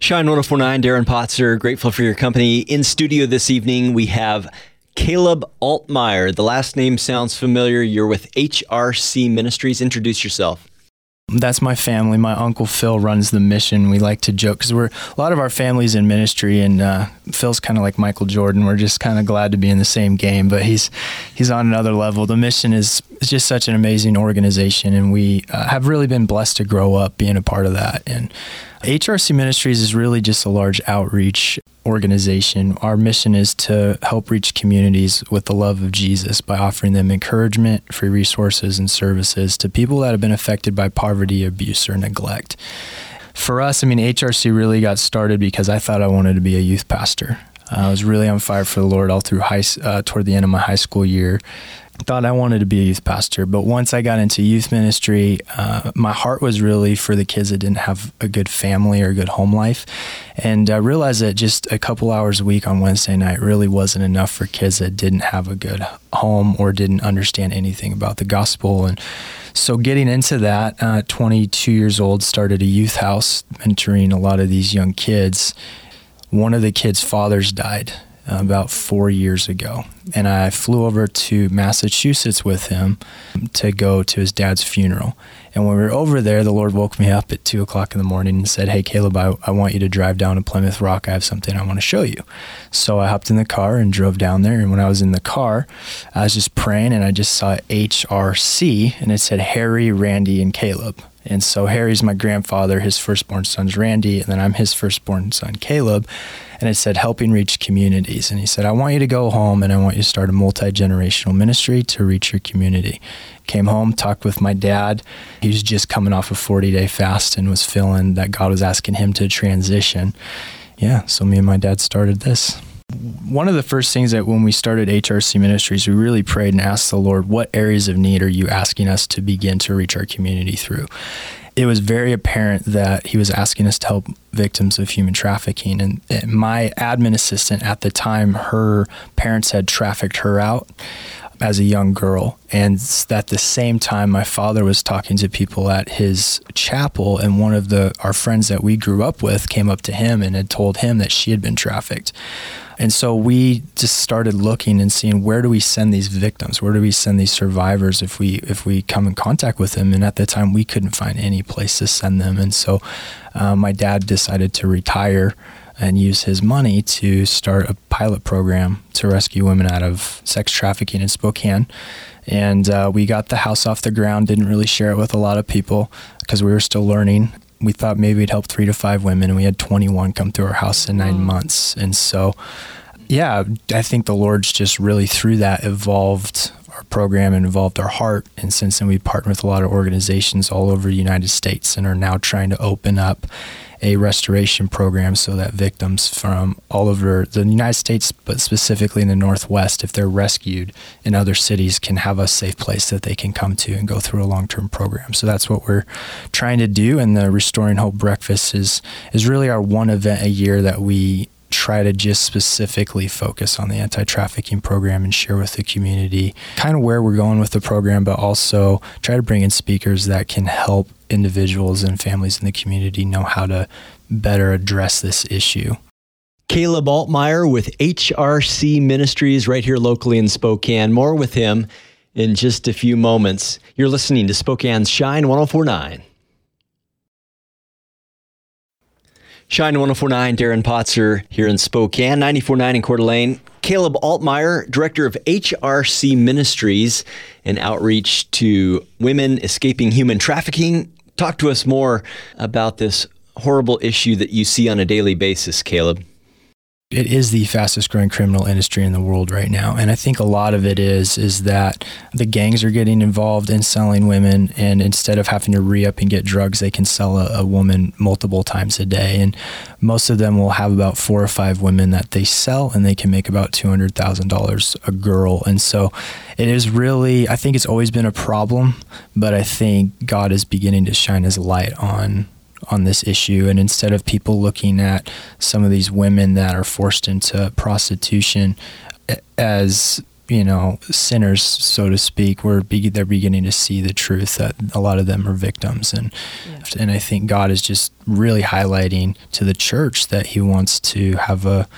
Shine 1049, Darren Potzer, grateful for your company. In studio this evening, we have Caleb Altmeyer. The last name sounds familiar. You're with HRC Ministries. Introduce yourself. That's my family. My uncle Phil runs the mission. We like to joke because we're a lot of our families in ministry, and uh, Phil's kind of like Michael Jordan. We're just kind of glad to be in the same game, but he's he's on another level. The mission is, is just such an amazing organization, and we uh, have really been blessed to grow up being a part of that. And HRC Ministries is really just a large outreach organization. Our mission is to help reach communities with the love of Jesus by offering them encouragement, free resources, and services to people that have been affected by poverty, abuse, or neglect. For us, I mean, HRC really got started because I thought I wanted to be a youth pastor. I was really on fire for the Lord all through high, uh, toward the end of my high school year thought I wanted to be a youth pastor, but once I got into youth ministry, uh, my heart was really for the kids that didn't have a good family or a good home life. And I realized that just a couple hours a week on Wednesday night really wasn't enough for kids that didn't have a good home or didn't understand anything about the gospel. And so, getting into that, uh, 22 years old, started a youth house mentoring a lot of these young kids. One of the kids' fathers died about four years ago. And I flew over to Massachusetts with him to go to his dad's funeral. And when we were over there, the Lord woke me up at two o'clock in the morning and said, Hey, Caleb, I, I want you to drive down to Plymouth Rock. I have something I want to show you. So I hopped in the car and drove down there. And when I was in the car, I was just praying and I just saw HRC and it said Harry, Randy, and Caleb. And so Harry's my grandfather, his firstborn son's Randy, and then I'm his firstborn son, Caleb and it said helping reach communities. And he said, I want you to go home and I want you to start a multi generational ministry to reach your community. Came home, talked with my dad. He was just coming off a 40 day fast and was feeling that God was asking him to transition. Yeah, so me and my dad started this. One of the first things that when we started HRC Ministries, we really prayed and asked the Lord, what areas of need are you asking us to begin to reach our community through? It was very apparent that he was asking us to help victims of human trafficking. And, my admin assistant at the time, her parents had trafficked her out as a young girl. And at the same time, my father was talking to people at his chapel, and one of the our friends that we grew up with came up to him and had told him that she had been trafficked. And so we just started looking and seeing where do we send these victims? Where do we send these survivors if we if we come in contact with them? And at the time, we couldn't find any place to send them. And so uh, my dad decided to retire and use his money to start a pilot program to rescue women out of sex trafficking in Spokane. And uh, we got the house off the ground, didn't really share it with a lot of people because we were still learning we thought maybe it'd help three to five women, and we had 21 come through our house in nine months. And so, yeah, I think the Lord's just really through that evolved our program and involved our heart. And since then, we've partnered with a lot of organizations all over the United States and are now trying to open up a restoration program so that victims from all over the United States, but specifically in the Northwest, if they're rescued in other cities, can have a safe place that they can come to and go through a long term program. So that's what we're trying to do. And the Restoring Hope Breakfast is, is really our one event a year that we try to just specifically focus on the anti trafficking program and share with the community kind of where we're going with the program, but also try to bring in speakers that can help individuals and families in the community know how to better address this issue. Caleb Altmeyer with HRC Ministries right here locally in Spokane. More with him in just a few moments. You're listening to Spokane's Shine 1049. Shine 1049, Darren Potzer here in Spokane, 949 in Coeur d'Alene. Caleb Altmeyer, director of HRC Ministries and outreach to women escaping human trafficking. Talk to us more about this horrible issue that you see on a daily basis, Caleb it is the fastest growing criminal industry in the world right now. And i think a lot of it is is that the gangs are getting involved in selling women and instead of having to re-up and get drugs they can sell a, a woman multiple times a day. And most of them will have about four or five women that they sell and they can make about $200000 a girl. And so it is really i think it's always been a problem but i think god is beginning to shine his light on on this issue. And instead of people looking at some of these women that are forced into prostitution as you know, sinners, so to speak, were be, they're beginning to see the truth that a lot of them are victims, and yeah. and I think God is just really highlighting to the church that He wants to have a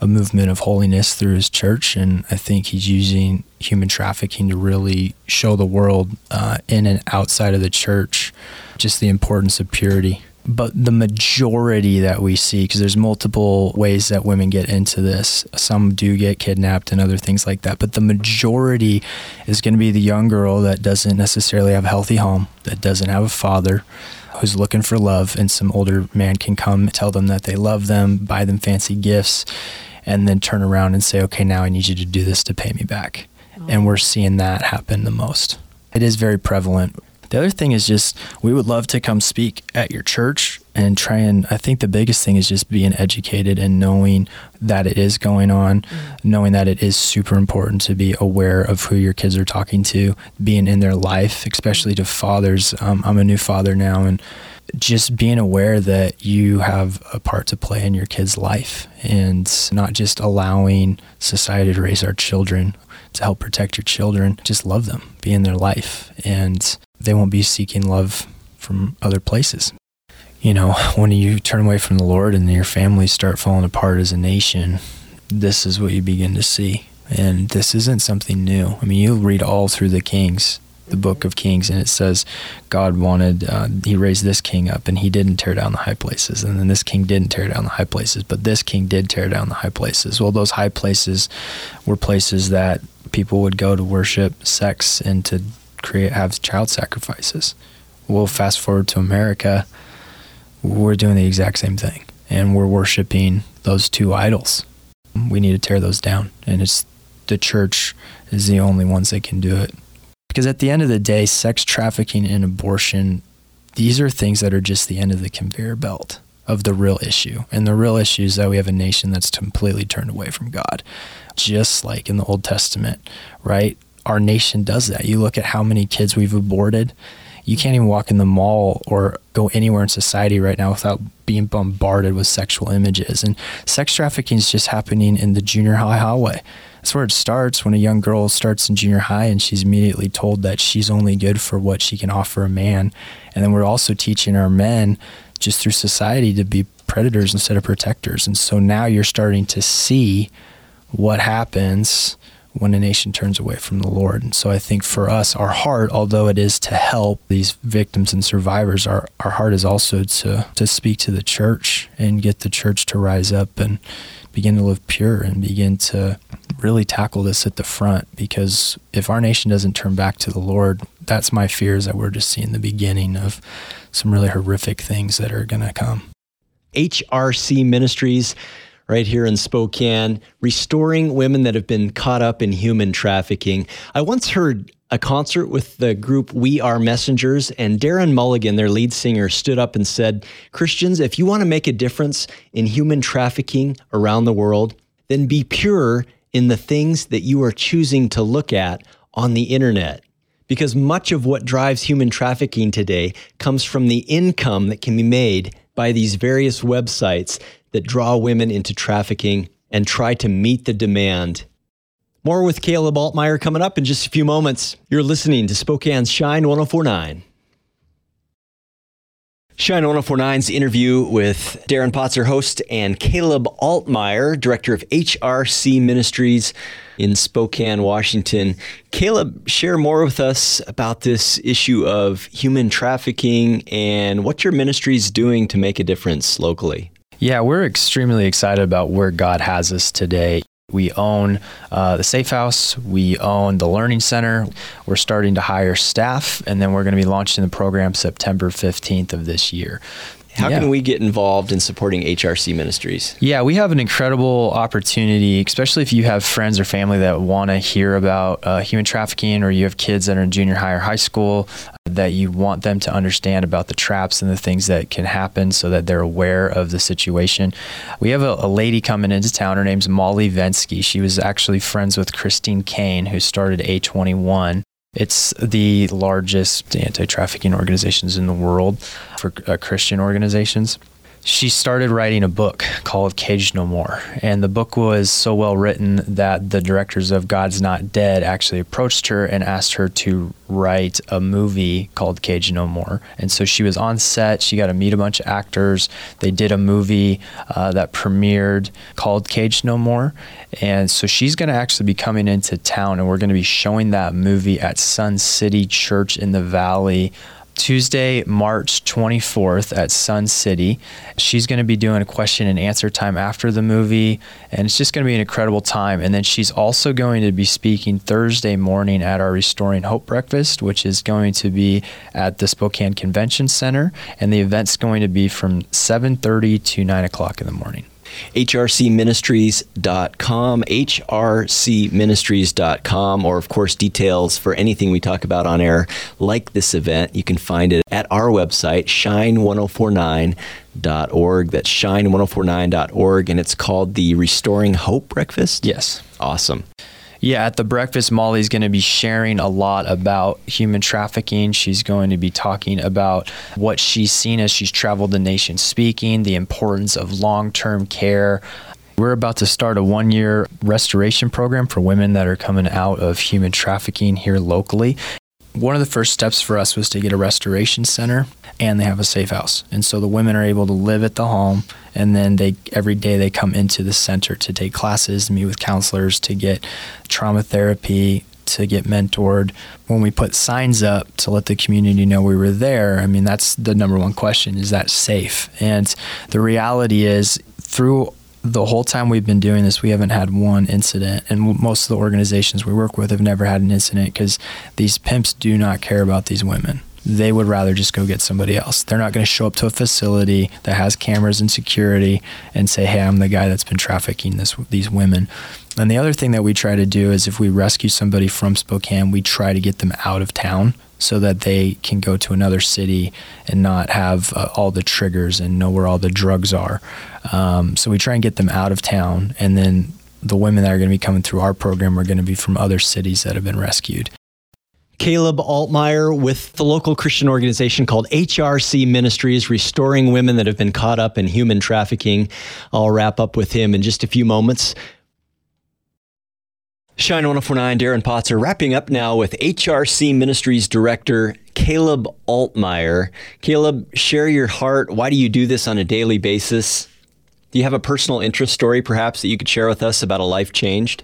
a movement of holiness through His church, and I think He's using human trafficking to really show the world uh, in and outside of the church just the importance of purity but the majority that we see because there's multiple ways that women get into this some do get kidnapped and other things like that but the majority is going to be the young girl that doesn't necessarily have a healthy home that doesn't have a father who's looking for love and some older man can come tell them that they love them buy them fancy gifts and then turn around and say okay now i need you to do this to pay me back oh. and we're seeing that happen the most it is very prevalent the other thing is just we would love to come speak at your church and try and I think the biggest thing is just being educated and knowing that it is going on, mm-hmm. knowing that it is super important to be aware of who your kids are talking to, being in their life, especially to fathers. Um, I'm a new father now and just being aware that you have a part to play in your kid's life and not just allowing society to raise our children to help protect your children just love them be in their life and they won't be seeking love from other places. You know, when you turn away from the Lord and your families start falling apart as a nation, this is what you begin to see. And this isn't something new. I mean, you read all through the Kings, the book of Kings, and it says God wanted, uh, He raised this king up, and He didn't tear down the high places. And then this king didn't tear down the high places, but this king did tear down the high places. Well, those high places were places that people would go to worship sex and to create have child sacrifices. We'll fast forward to America. We're doing the exact same thing, and we're worshiping those two idols. We need to tear those down, and it's the church is the only ones that can do it. Because at the end of the day, sex trafficking and abortion, these are things that are just the end of the conveyor belt of the real issue. And the real issue is that we have a nation that's completely turned away from God, just like in the Old Testament, right? Our nation does that. You look at how many kids we've aborted. You can't even walk in the mall or go anywhere in society right now without being bombarded with sexual images. And sex trafficking is just happening in the junior high hallway. That's where it starts when a young girl starts in junior high and she's immediately told that she's only good for what she can offer a man. And then we're also teaching our men just through society to be predators instead of protectors. And so now you're starting to see what happens when a nation turns away from the Lord. And so I think for us, our heart, although it is to help these victims and survivors, our, our heart is also to, to speak to the church and get the church to rise up and begin to live pure and begin to really tackle this at the front. Because if our nation doesn't turn back to the Lord, that's my fear is that we're just seeing the beginning of some really horrific things that are going to come. HRC Ministries right here in Spokane, restoring women that have been caught up in human trafficking. I once heard a concert with the group We Are Messengers, and Darren Mulligan, their lead singer, stood up and said, Christians, if you want to make a difference in human trafficking around the world, then be pure in the things that you are choosing to look at on the internet. Because much of what drives human trafficking today comes from the income that can be made by these various websites that draw women into trafficking and try to meet the demand. More with Caleb Altmeyer coming up in just a few moments. You're listening to Spokane's Shine 1049. Shine 1049's interview with Darren Potzer, host, and Caleb Altmeyer, director of HRC Ministries in Spokane, Washington. Caleb, share more with us about this issue of human trafficking and what your ministry is doing to make a difference locally. Yeah, we're extremely excited about where God has us today. We own uh, the Safe House. We own the Learning Center. We're starting to hire staff, and then we're going to be launching the program September 15th of this year. How yeah. can we get involved in supporting HRC ministries? Yeah, we have an incredible opportunity, especially if you have friends or family that want to hear about uh, human trafficking or you have kids that are in junior high or high school that you want them to understand about the traps and the things that can happen so that they're aware of the situation. We have a, a lady coming into town. Her name's Molly Vensky. She was actually friends with Christine Caine, who started A21. It's the largest anti trafficking organizations in the world for uh, Christian organizations. She started writing a book called Cage No More. And the book was so well written that the directors of God's Not Dead actually approached her and asked her to write a movie called Cage No More. And so she was on set. She got to meet a bunch of actors. They did a movie uh, that premiered called Cage No More. And so she's going to actually be coming into town and we're going to be showing that movie at Sun City Church in the Valley Tuesday, March 24th at Sun City. She's going to be doing a question and answer time after the movie, and it's just going to be an incredible time. And then she's also going to be speaking Thursday morning at our Restoring Hope breakfast, which is going to be at the Spokane Convention Center, and the event's going to be from 7:30 to 9 o'clock in the morning hrcministries.com, hrcministries.com, or of course, details for anything we talk about on air, like this event. You can find it at our website, shine1049.org. That's shine1049.org, and it's called the Restoring Hope Breakfast. Yes. Awesome. Yeah, at the breakfast, Molly's going to be sharing a lot about human trafficking. She's going to be talking about what she's seen as she's traveled the nation speaking, the importance of long term care. We're about to start a one year restoration program for women that are coming out of human trafficking here locally one of the first steps for us was to get a restoration center and they have a safe house. And so the women are able to live at the home and then they every day they come into the center to take classes, meet with counselors, to get trauma therapy, to get mentored. When we put signs up to let the community know we were there, I mean that's the number one question, is that safe? And the reality is through the whole time we've been doing this, we haven't had one incident. And most of the organizations we work with have never had an incident because these pimps do not care about these women. They would rather just go get somebody else. They're not going to show up to a facility that has cameras and security and say, "Hey, I'm the guy that's been trafficking this these women." And the other thing that we try to do is if we rescue somebody from Spokane, we try to get them out of town so that they can go to another city and not have uh, all the triggers and know where all the drugs are. Um, so we try and get them out of town, and then the women that are going to be coming through our program are going to be from other cities that have been rescued. Caleb Altmeyer with the local Christian organization called HRC Ministries, restoring women that have been caught up in human trafficking. I'll wrap up with him in just a few moments. Shine 1049, Darren Potzer, wrapping up now with HRC Ministries Director Caleb Altmeyer. Caleb, share your heart. Why do you do this on a daily basis? Do you have a personal interest story perhaps that you could share with us about a life changed?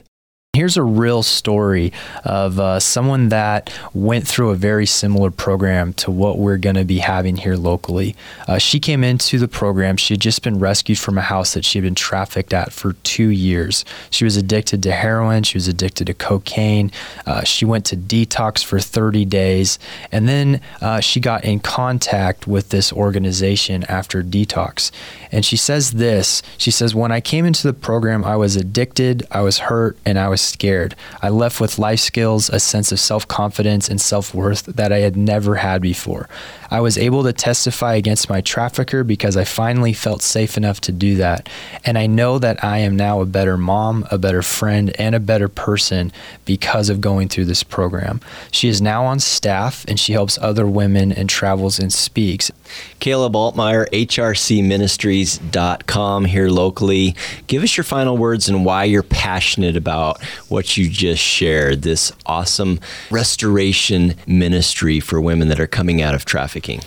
Here's a real story of uh, someone that went through a very similar program to what we're going to be having here locally. Uh, she came into the program. She had just been rescued from a house that she had been trafficked at for two years. She was addicted to heroin. She was addicted to cocaine. Uh, she went to detox for 30 days. And then uh, she got in contact with this organization after detox. And she says this She says, When I came into the program, I was addicted, I was hurt, and I was scared. I left with life skills, a sense of self confidence, and self worth that I had never had before. I was able to testify against my trafficker because I finally felt safe enough to do that. And I know that I am now a better mom, a better friend, and a better person because of going through this program. She is now on staff and she helps other women and travels and speaks. Caleb Altmeyer, hrcministries.com here locally. Give us your final words and why you're passionate about what you just shared this awesome restoration ministry for women that are coming out of trafficking trafficking?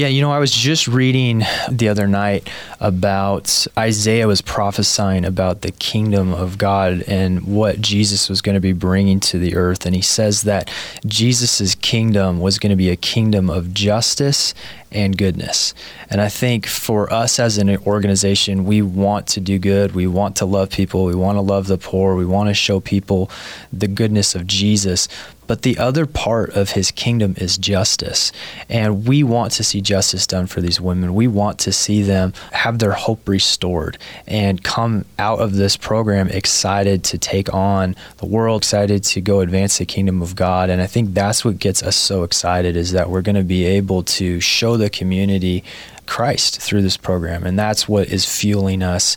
Yeah, you know, I was just reading the other night about Isaiah was prophesying about the kingdom of God and what Jesus was going to be bringing to the earth. And he says that Jesus' kingdom was going to be a kingdom of justice and goodness. And I think for us as an organization, we want to do good. We want to love people. We want to love the poor. We want to show people the goodness of Jesus. But the other part of his kingdom is justice. And we want to see justice done for these women. We want to see them have their hope restored and come out of this program excited to take on the world, excited to go advance the kingdom of God. And I think that's what gets us so excited is that we're going to be able to show the community Christ through this program. And that's what is fueling us.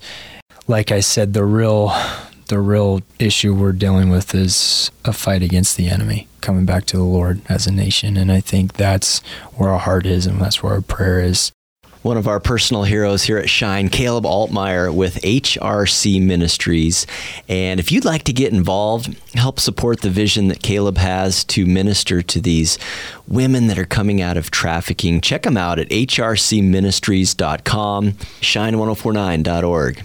Like I said, the real the real issue we're dealing with is a fight against the enemy, coming back to the Lord as a nation. And I think that's where our heart is and that's where our prayer is. one of our personal heroes here at Shine, Caleb Altmeyer with HRC Ministries. And if you'd like to get involved, help support the vision that Caleb has to minister to these women that are coming out of trafficking, check them out at hrcministries.com, shine1049.org.